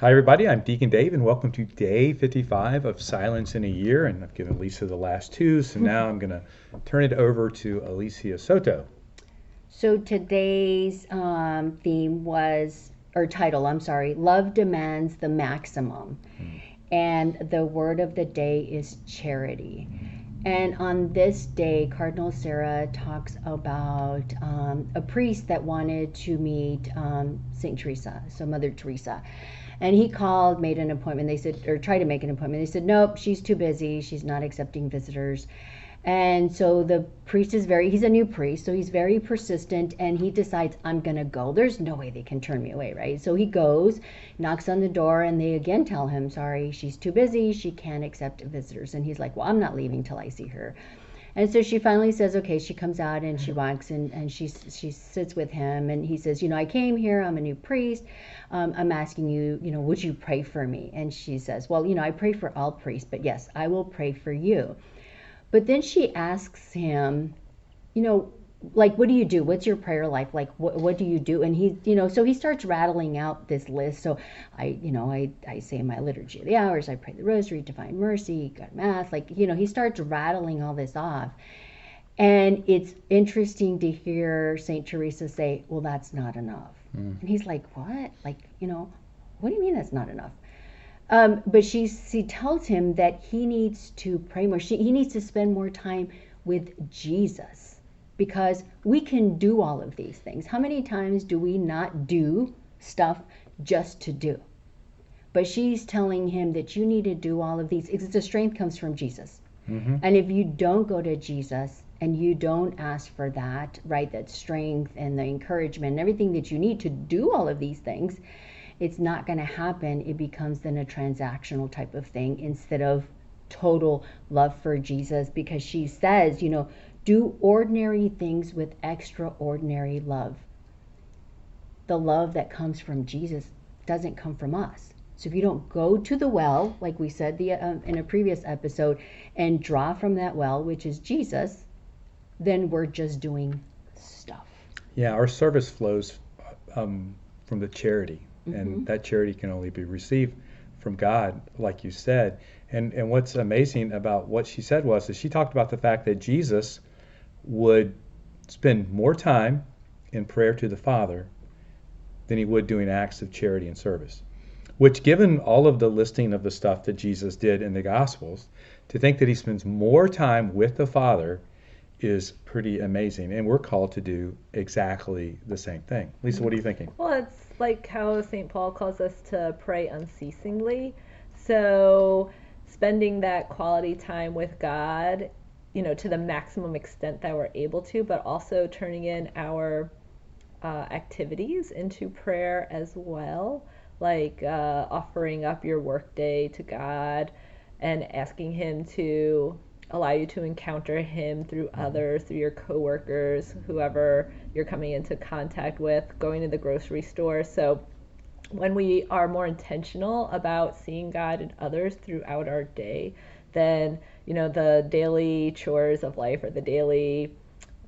Hi, everybody. I'm Deacon Dave, and welcome to day 55 of Silence in a Year. And I've given Lisa the last two, so mm-hmm. now I'm going to turn it over to Alicia Soto. So today's um, theme was, or title, I'm sorry, Love Demands the Maximum. Hmm. And the word of the day is charity. Hmm. And on this day, Cardinal Sarah talks about um, a priest that wanted to meet um, St. Teresa, so Mother Teresa. And he called, made an appointment. They said, or tried to make an appointment. They said, nope, she's too busy. She's not accepting visitors. And so the priest is very, he's a new priest, so he's very persistent and he decides, I'm going to go. There's no way they can turn me away, right? So he goes, knocks on the door, and they again tell him, sorry, she's too busy. She can't accept visitors. And he's like, well, I'm not leaving till I see her. And so she finally says, okay, she comes out and she walks and, and she, she sits with him. And he says, you know, I came here, I'm a new priest. Um, I'm asking you, you know, would you pray for me? And she says, well, you know, I pray for all priests, but yes, I will pray for you. But then she asks him, you know, like, what do you do? What's your prayer life? Like, what, what do you do? And he, you know, so he starts rattling out this list. So I, you know, I, I say my liturgy of the hours, I pray the rosary, divine mercy, God mass. Like, you know, he starts rattling all this off. And it's interesting to hear St. Teresa say, well, that's not enough. Mm. And he's like, what? Like, you know, what do you mean that's not enough? Um, but she, she tells him that he needs to pray more. She, he needs to spend more time with Jesus because we can do all of these things. How many times do we not do stuff just to do? But she's telling him that you need to do all of these. It's the strength comes from Jesus. Mm-hmm. And if you don't go to Jesus and you don't ask for that, right, that strength and the encouragement and everything that you need to do all of these things, it's not going to happen. It becomes then a transactional type of thing instead of total love for Jesus because she says, you know, do ordinary things with extraordinary love. The love that comes from Jesus doesn't come from us. So if you don't go to the well, like we said the, uh, in a previous episode, and draw from that well, which is Jesus, then we're just doing stuff. Yeah, our service flows um, from the charity, mm-hmm. and that charity can only be received from God, like you said. And and what's amazing about what she said was that she talked about the fact that Jesus would spend more time in prayer to the Father than he would doing acts of charity and service. Which, given all of the listing of the stuff that Jesus did in the Gospels, to think that he spends more time with the Father is pretty amazing. And we're called to do exactly the same thing. Lisa, what are you thinking? Well, it's like how St. Paul calls us to pray unceasingly. So, spending that quality time with God, you know, to the maximum extent that we're able to, but also turning in our uh, activities into prayer as well, like uh, offering up your workday to God and asking Him to allow you to encounter him through mm-hmm. others, through your coworkers, whoever you're coming into contact with, going to the grocery store. So when we are more intentional about seeing God in others throughout our day, then you know the daily chores of life or the daily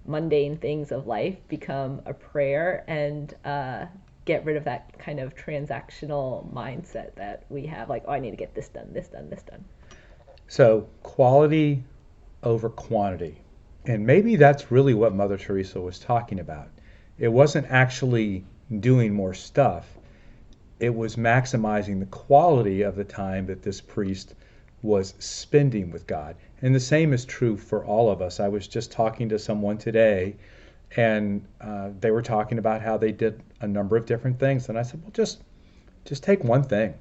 mundane things of life become a prayer and uh, get rid of that kind of transactional mindset that we have like oh i need to get this done this done this done so quality over quantity. And maybe that's really what Mother Teresa was talking about. It wasn't actually doing more stuff, it was maximizing the quality of the time that this priest was spending with God. And the same is true for all of us. I was just talking to someone today, and uh, they were talking about how they did a number of different things. And I said, well, just just take one thing.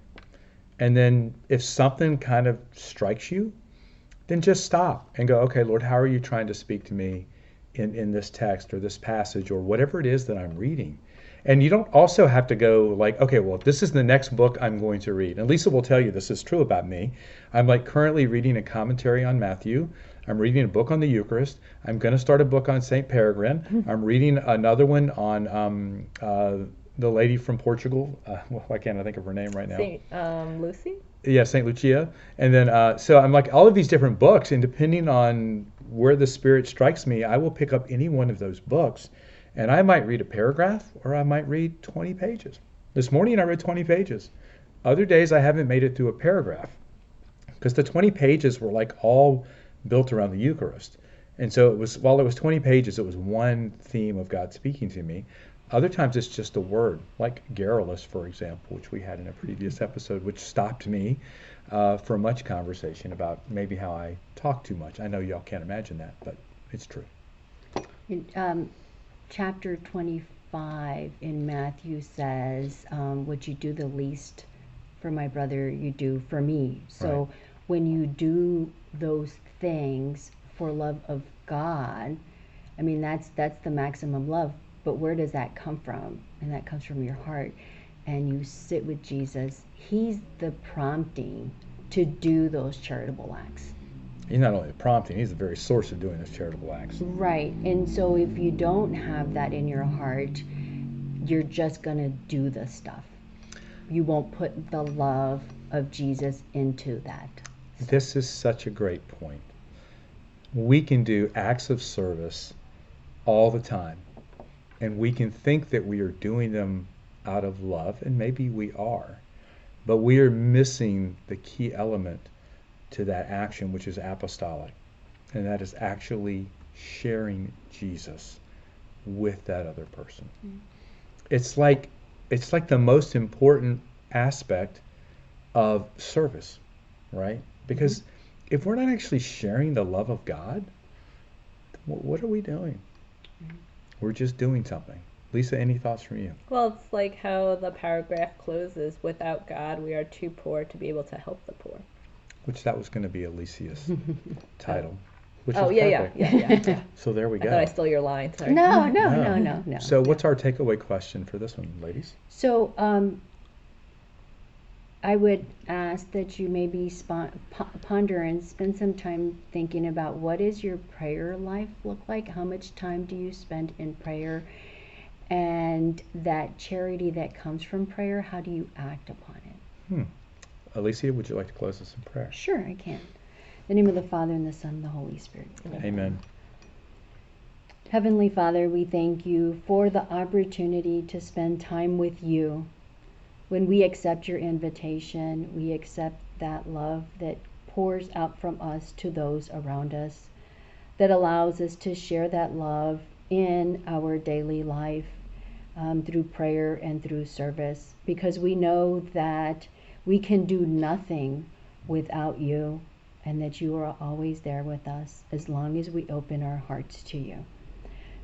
And then if something kind of strikes you, then just stop and go, okay, Lord, how are you trying to speak to me in, in this text or this passage or whatever it is that I'm reading? And you don't also have to go like, okay, well, this is the next book I'm going to read. And Lisa will tell you this is true about me. I'm like currently reading a commentary on Matthew. I'm reading a book on the Eucharist. I'm going to start a book on St. Peregrine. Mm-hmm. I'm reading another one on um, uh, the lady from Portugal. Uh, well, why can't I think of her name right now? St. Um, Lucy? yeah, Saint Lucia, and then uh, so I'm like all of these different books, and depending on where the Spirit strikes me, I will pick up any one of those books, and I might read a paragraph or I might read 20 pages. This morning I read 20 pages, Other days I haven't made it through a paragraph because the 20 pages were like all built around the Eucharist. And so it was, while it was 20 pages, it was one theme of God speaking to me. Other times it's just a word, like garrulous, for example, which we had in a previous episode, which stopped me uh, for much conversation about maybe how I talk too much. I know y'all can't imagine that, but it's true. In, um, chapter 25 in Matthew says, um, What you do the least for my brother, you do for me. So Right. when you do those things for love of God, I mean, that's, that's the maximum love. But where does that come from? And that comes from your heart. And you sit with Jesus. He's the prompting to do those charitable acts. He's not only the prompting, he's the very source of doing those charitable acts. Right. And so if you don't have that in your heart, you're just going to do the stuff. You won't put the love of Jesus into that. This is such a great point. We can do acts of service all the time, and we can think that we are doing them out of love, and maybe we are, but we are missing the key element to that action, which is apostolic, and that is actually sharing Jesus with that other person. Mm. It's like it's like the most important aspect of service, right? Because mm-hmm. if we're not actually sharing the love of God, what are we doing? Mm-hmm. We're just doing something. Lisa, any thoughts from you? Well, it's like how the paragraph closes without God, we are too poor to be able to help the poor. Which that was going to be Alicia's title. Which oh, is yeah, yeah, yeah, yeah, yeah. So there we I go. thought I stole your line. Sorry. No, no, No. no, no, no. So what's our takeaway question for this one, ladies? So um, I would ask that you maybe spon- ponder and spend some time thinking about what is your prayer life look like? How much time do you spend in prayer? And that charity that comes from prayer, how do you act upon it? Hmm. Alicia, would you like to close us in prayer? Sure, I can. In the name of the Father and the Son and the Holy Spirit. Amen. Heavenly Father, we thank you for the opportunity to spend time with you. When we accept your invitation, we accept that love that pours out from us to those around us, that allows us to share that love in our daily life um, through prayer and through service, because we know that we can do nothing without you and that you are always there with us as long as we open our hearts to you.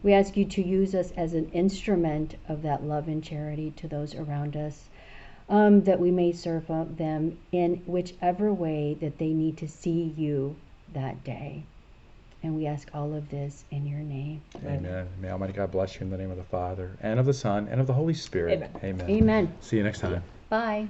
We ask you to use us as an instrument of that love and charity to those around us, um, that we may serve them in whichever way that they need to see you that day. And we ask all of this in your name. Amen. May Almighty God bless you in the name of the Father, and of the Son, and of the Holy Spirit. Amen. Amen. Amen. See you next time. Bye.